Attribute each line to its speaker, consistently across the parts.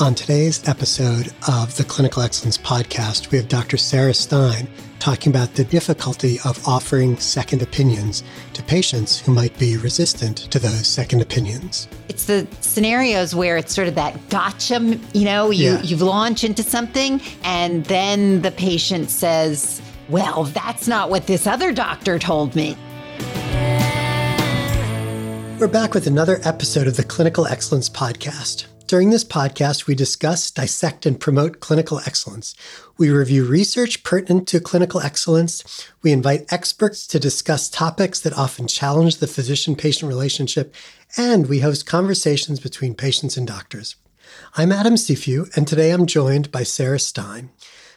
Speaker 1: On today's episode of the Clinical Excellence Podcast, we have Dr. Sarah Stein talking about the difficulty of offering second opinions to patients who might be resistant to those second opinions.
Speaker 2: It's the scenarios where it's sort of that gotcha, you know, you,
Speaker 1: Yeah.
Speaker 2: you launch into something and then the patient says, well, that's not what this other doctor told me.
Speaker 1: We're back with another episode of the Clinical Excellence Podcast. During this podcast, we discuss, dissect, and promote clinical excellence. We review research pertinent to clinical excellence. We invite experts to discuss topics that often challenge the physician patient relationship, and we host conversations between patients and doctors. I'm Adam Cifu, and today I'm joined by Sarah Stein.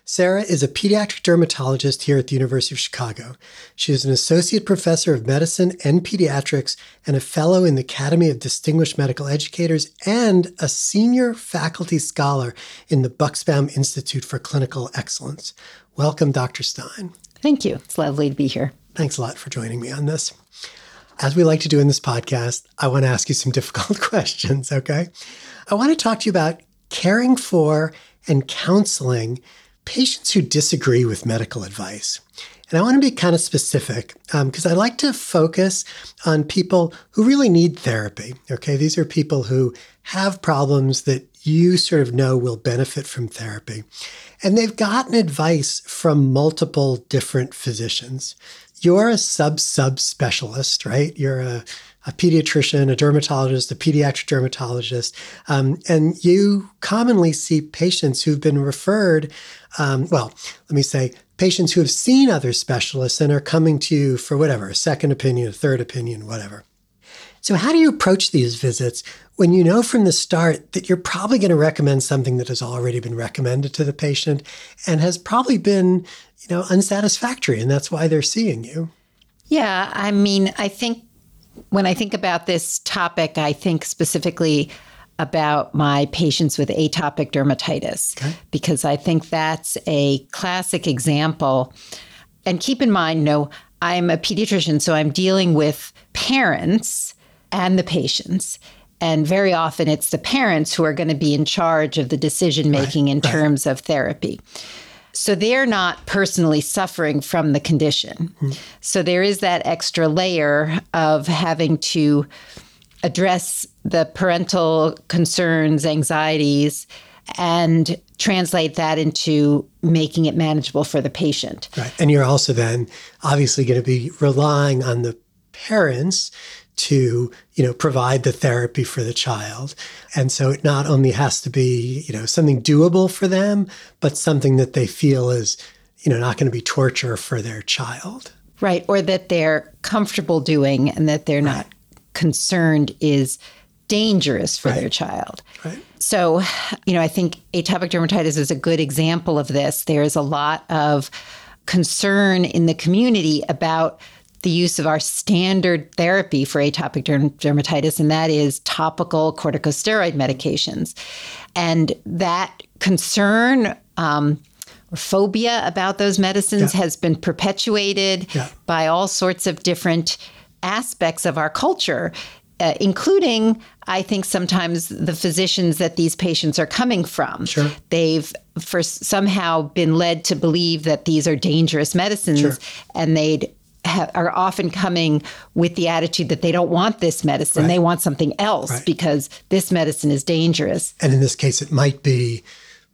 Speaker 1: Sarah is a pediatric dermatologist here at the University of Chicago. She is an associate professor of medicine and pediatrics and a fellow in the Academy of Distinguished Medical Educators and a senior faculty scholar in the Bucksbaum Institute for Clinical Excellence. Welcome, Dr. Stein.
Speaker 2: Thank you. It's lovely to be here.
Speaker 1: Thanks a lot for joining me on this. As we like to do in this podcast, I want to ask you some difficult questions, okay? I want to talk to you about caring for and counseling patients who disagree with medical advice. And I want to be kind of specific um, because I like to focus on people who really need therapy. Okay. These are people who have problems that you sort of know will benefit from therapy. And they've gotten advice from multiple different physicians. You're a sub sub specialist, right? You're a, a pediatrician, a dermatologist, a pediatric dermatologist, um, and you commonly see patients who've been referred. Um, well, let me say patients who have seen other specialists and are coming to you for whatever, a second opinion, a third opinion, whatever. So, how do you approach these visits when you know from the start that you're probably going to recommend something that has already been recommended to the patient and has probably been, you know, unsatisfactory, and that's why they're seeing you?
Speaker 2: Yeah. I mean, I think when I think about this topic, I think specifically about my patients with atopic dermatitis because I think that's a classic example. And keep in mind, no, I'm a pediatrician, so I'm dealing with parents and the patients. And very often it's the parents who are going to be in charge of the decision making in terms of therapy. So they're not personally suffering from the condition. Mm-hmm. So there is that extra layer of having to address the parental concerns, anxieties, and translate that into making it manageable for the patient.
Speaker 1: Right. And you're also then obviously going to be relying on the parents to, you know, provide the therapy for the child. And so it not only has to be, you know, something doable for them, but something that they feel is, you know, not going to be torture for their child.
Speaker 2: Right. Or that they're comfortable doing and that they're not concerned is dangerous for their child.
Speaker 1: Right.
Speaker 2: So, you know, I think atopic dermatitis is a good example of this. There's a lot of concern in the community about the use of our standard therapy for atopic derm- dermatitis, and that is topical corticosteroid medications. And that concern, um, or phobia about those medicines has been perpetuated
Speaker 1: Yeah.
Speaker 2: by all sorts of different aspects of our culture, uh, including, I think, sometimes the physicians that these patients are coming from.
Speaker 1: Sure.
Speaker 2: They've for somehow been led to believe that these are dangerous medicines,
Speaker 1: Sure.
Speaker 2: and they'd ha- are often coming with the attitude that they don't want this medicine;
Speaker 1: Right.
Speaker 2: they want something else
Speaker 1: Right.
Speaker 2: because this medicine is dangerous.
Speaker 1: And in this case, it might be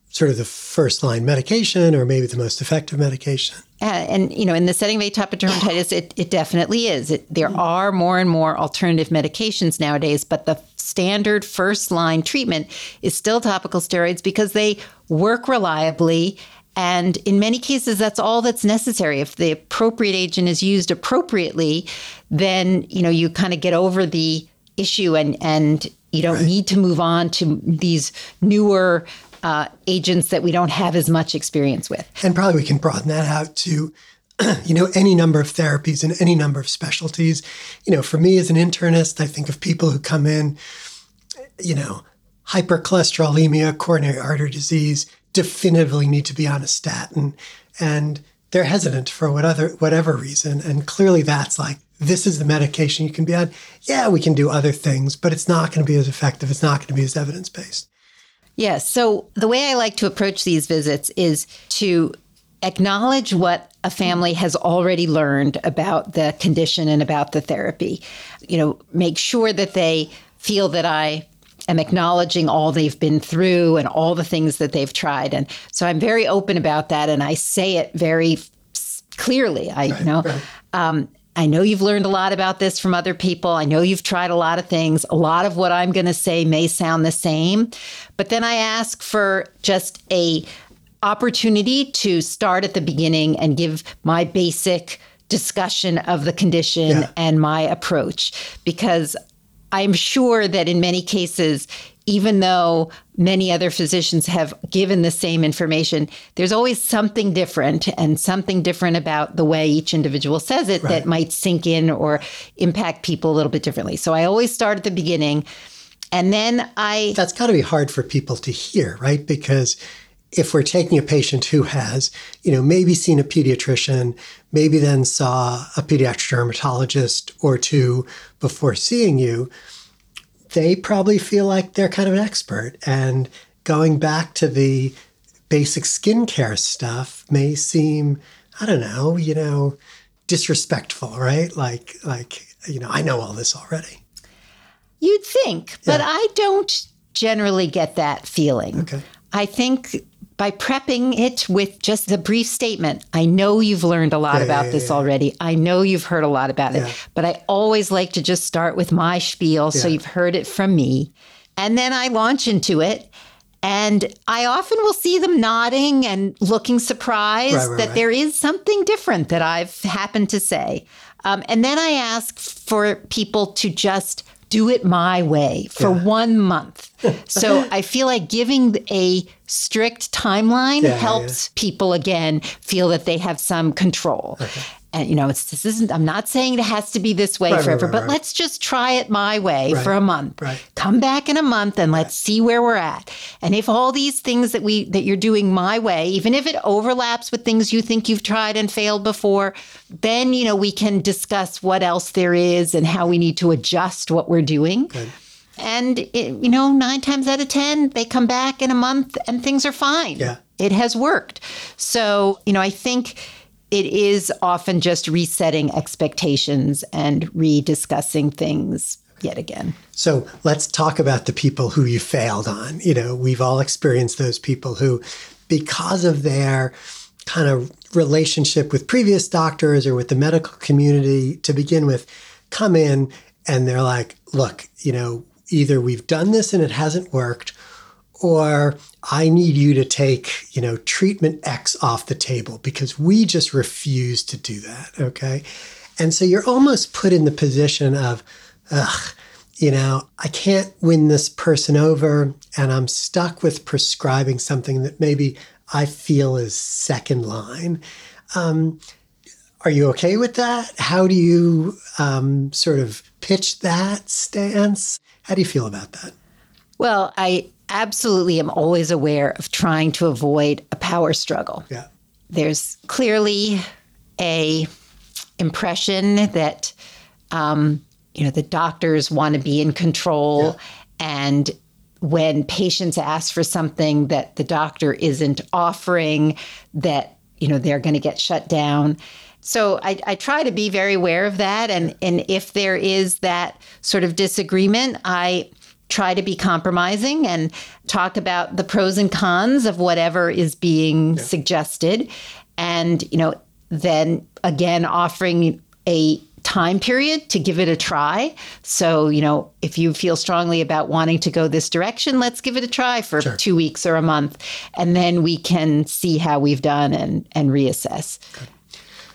Speaker 1: sort of the first line medication or maybe the most effective medication.
Speaker 2: Uh, and you know, in the setting of atopic dermatitis, it, it definitely is. It, there are more and more alternative medications nowadays, but the standard first line treatment is still topical steroids because they work reliably. And in many cases, that's all that's necessary. If the appropriate agent is used appropriately, then you know you kind of get over the issue, and and you don't need to move on to these newer uh, agents that we don't have as much experience with.
Speaker 1: And probably we can broaden that out to, you know, any number of therapies and any number of specialties. You know, for me as an internist, I think of people who come in, you know, hypercholesterolemia, coronary artery disease, definitively need to be on a statin. And they're hesitant for whatever, whatever reason. And clearly that's like, this is the medication you can be on. Yeah, we can do other things, but it's not going to be as effective. It's not going to be as evidence based.
Speaker 2: Yes. So the way I like to approach these visits is to acknowledge what a family has already learned about the condition and about the therapy. You know, make sure that they feel that I am acknowledging all they've been through and all the things that they've tried. And so I'm very open about that and I say it very clearly. I right, you know right. um, I know you've learned a lot about this from other people. I know you've tried a lot of things. A lot of what I'm going to say may sound the same, but then I ask for just a opportunity to start at the beginning and give my basic discussion of the condition yeah. and my approach because I'm sure that in many cases even though many other physicians have given the same information, there's always something different and something different about the way each individual says it right. that might sink in or impact people a little bit differently. So I always start at the beginning. And then I.
Speaker 1: That's got to be hard for people to hear, right? Because if we're taking a patient who has, you know, maybe seen a pediatrician, maybe then saw a pediatric dermatologist or two before seeing you, they probably feel like they're kind of an expert. And going back to the basic skincare stuff may seem, I don't know, you know, disrespectful, right? Like, like, you know, I know all this already.
Speaker 2: You'd think, but yeah. I don't generally get that feeling. Okay. I think by prepping it with just the brief statement, I know you've learned a lot yeah, about yeah, this yeah. already. I know you've heard a lot about it, but I always like to just start with my spiel so you've heard it from me. And then I launch into it. And I often will see them nodding and looking surprised right, right, that right. there is something different that I've happened to say. Um, and then I ask for people to just do it my way for yeah. one month. so I feel like giving a strict timeline yeah, helps yeah. people again feel that they have some control. Okay and you know it's this isn't i'm not saying it has to be this way right, forever right, right, but let's just try it my way for a month. Right. come back in a month and let's see where we're at. And if all these things that we that you're doing my way even if it overlaps with things you think you've tried and failed before then you know we can discuss what else there is and how we need to adjust what we're doing. And it, you know nine times out of ten they come back in a month and things are fine.
Speaker 1: Yeah.
Speaker 2: It has worked. So you know i think it is often just resetting expectations and rediscussing things yet again.
Speaker 1: So let's talk about the people who you failed on. You know, we've all experienced those people who, because of their kind of relationship with previous doctors or with the medical community to begin with, come in and they're like, look, you know, either we've done this and it hasn't worked, or I need you to take, you know, treatment X off the table because we just refuse to do that. Okay. And so you're almost put in the position of, ugh, you know, I can't win this person over and I'm stuck with prescribing something that maybe I feel is second line. Um, are you okay with that? How do you um, sort of pitch that stance? How do you feel about that?
Speaker 2: Well, I absolutely am always aware of trying to avoid a power struggle.
Speaker 1: Yeah.
Speaker 2: There's clearly a impression that um, you know the doctors want to be in control yeah. and when patients ask for something that the doctor isn't offering that you know they're going to get shut down so I, I, try to be very aware of that and and if there is that sort of disagreement i try to be compromising and talk about the pros and cons of whatever is being yeah. suggested. And you know then again offering a time period to give it a try. So you know if you feel strongly about wanting to go this direction let's give it a try for sure. 2 weeks or a month. And then we can see how we've done and and reassess.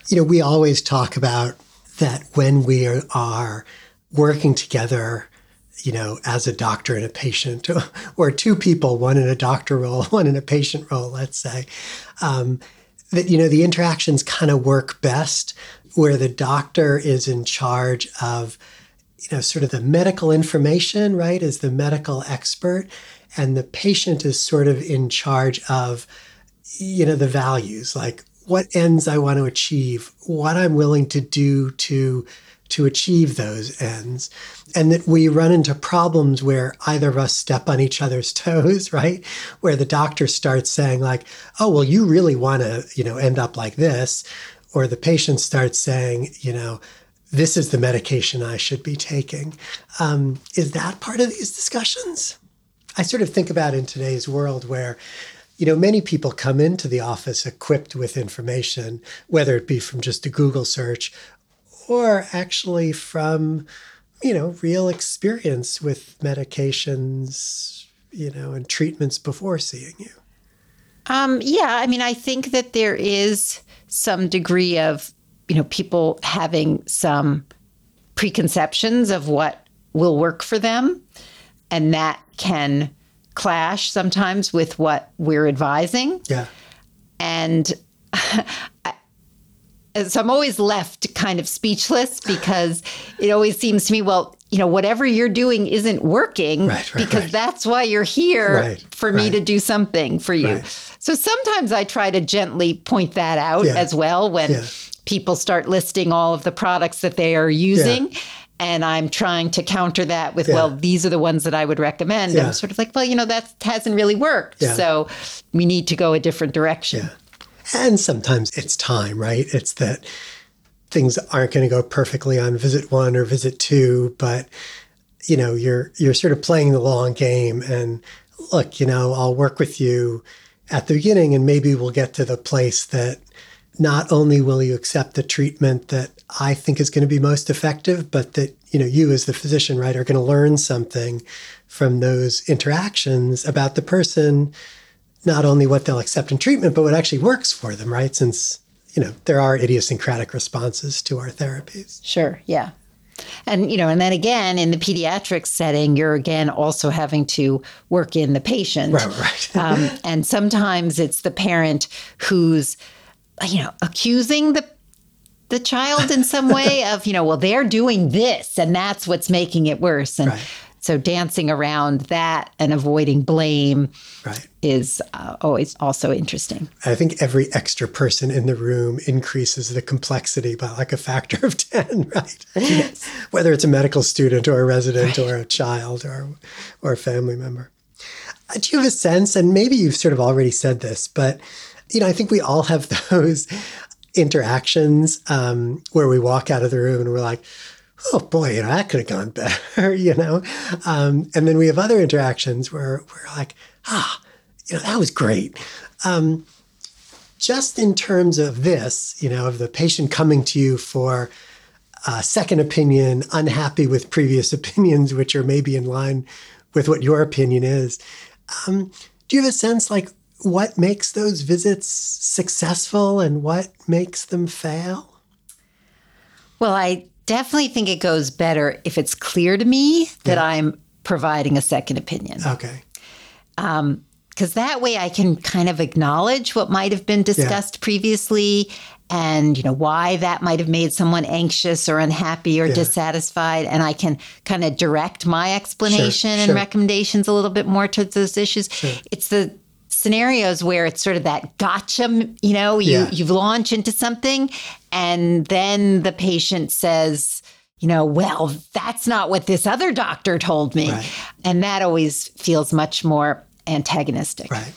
Speaker 1: You know we always talk about that when we are working together you know, as a doctor and a patient, or two people, one in a doctor role, one in a patient role, let's say, um, that, you know, the interactions kind of work best where the doctor is in charge of, you know, sort of the medical information, right, as the medical expert, and the patient is sort of in charge of, you know, the values, like what ends I want to achieve, what I'm willing to do to to achieve those ends and that we run into problems where either of us step on each other's toes right? Where the doctor starts saying like oh well you really want to you know end up like this or the patient starts saying you know this is the medication i should be taking. Um, is that part of these discussions? I sort of think about in today's world where you know, many people come into the office equipped with information, whether it be from just a Google search or actually from, you know, real experience with medications, you know, and treatments before seeing you.
Speaker 2: Um, yeah, I mean, I think that there is some degree of, you know, people having some preconceptions of what will work for them, and that can clash sometimes with what we're advising.
Speaker 1: Yeah.
Speaker 2: And Uh, so I'm always left kind of speechless because it always seems to me, well, you know, whatever you're doing isn't working
Speaker 1: right, right,
Speaker 2: because
Speaker 1: right.
Speaker 2: that's why you're here for me to do something for you. So sometimes I try to gently point that out
Speaker 1: yeah.
Speaker 2: as well when
Speaker 1: yeah.
Speaker 2: people start listing all of the products that they are using. Yeah and I'm trying to counter that with, well, these are the ones that I would recommend. I'm sort of like, well, you know, that hasn't really worked. So we need to go a different direction.
Speaker 1: And sometimes it's time, right? It's that things aren't going to go perfectly on visit one or visit two, but you know, you're you're sort of playing the long game and look, you know, I'll work with you at the beginning and maybe we'll get to the place that not only will you accept the treatment that I think is going to be most effective, but that you know you as the physician, right, are going to learn something from those interactions about the person, not only what they'll accept in treatment, but what actually works for them, right? Since you know there are idiosyncratic responses to our therapies.
Speaker 2: Sure. Yeah. And you know, and then again in the pediatric setting, you're again also having to work in the patient,
Speaker 1: right? Right.
Speaker 2: um, and sometimes it's the parent who's you know, accusing the the child in some way of, you know, well, they're doing this and that's what's making it worse. And right. So dancing around that and avoiding blame
Speaker 1: right.
Speaker 2: is uh, always also interesting.
Speaker 1: I think every extra person in the room increases the complexity by like a factor of 10, right?
Speaker 2: Yes.
Speaker 1: Whether it's a medical student or a resident right. or a child or, or a family member. Uh, do you have a sense, and maybe you've sort of already said this, but you know, I think we all have those interactions um, where we walk out of the room and we're like, oh boy, you know, that could have gone better, you know? Um, and then we have other interactions where we're like, ah, you know, that was great. Um, just in terms of this, you know, of the patient coming to you for a second opinion, unhappy with previous opinions, which are maybe in line with what your opinion is. Um, do you have a sense like what makes those visits successful and what makes them fail?
Speaker 2: Well, I definitely think it goes better if it's clear to me that yeah. I'm providing a second opinion.
Speaker 1: Okay.
Speaker 2: Um, because that way I can kind of acknowledge what might have been discussed yeah. previously and you know why that might have made someone anxious or unhappy or yeah. dissatisfied and i can kind of direct my explanation sure, and
Speaker 1: sure.
Speaker 2: recommendations a little bit more towards those issues
Speaker 1: sure.
Speaker 2: it's the scenarios where it's sort of that gotcha, you know, you,
Speaker 1: yeah.
Speaker 2: you launch into something and then the patient says, you know, well, that's not what this other doctor told me.
Speaker 1: Right.
Speaker 2: And that always feels much more antagonistic.
Speaker 1: Right.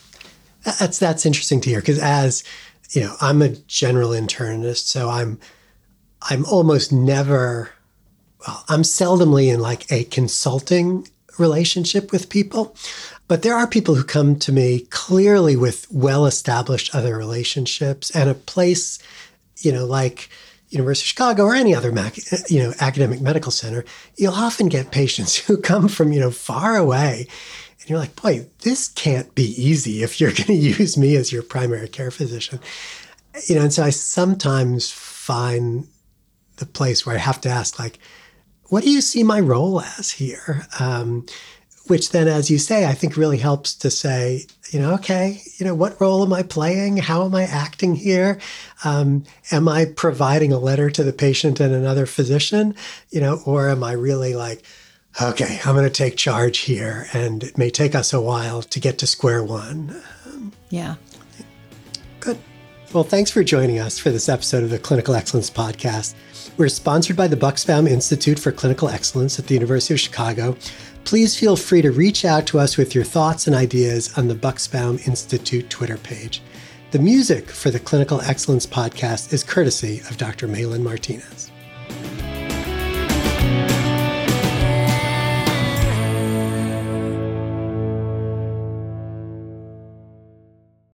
Speaker 1: That's that's interesting to hear because as you know, I'm a general internist, so I'm I'm almost never well, I'm seldomly in like a consulting relationship with people. But there are people who come to me clearly with well established other relationships and a place, you know, like University of Chicago or any other, you know, academic medical center. You'll often get patients who come from, you know, far away. And you're like, boy, this can't be easy if you're going to use me as your primary care physician. You know, and so I sometimes find the place where I have to ask, like, what do you see my role as here? Um, which then, as you say, I think really helps to say, you know, okay, you know, what role am I playing? How am I acting here? Um, am I providing a letter to the patient and another physician, you know, or am I really like, okay, I'm going to take charge here, and it may take us a while to get to square one. Um,
Speaker 2: yeah.
Speaker 1: Well, thanks for joining us for this episode of the Clinical Excellence Podcast. We're sponsored by the Bucksbaum Institute for Clinical Excellence at the University of Chicago. Please feel free to reach out to us with your thoughts and ideas on the Bucksbaum Institute Twitter page. The music for the Clinical Excellence Podcast is courtesy of Dr. Malin Martinez.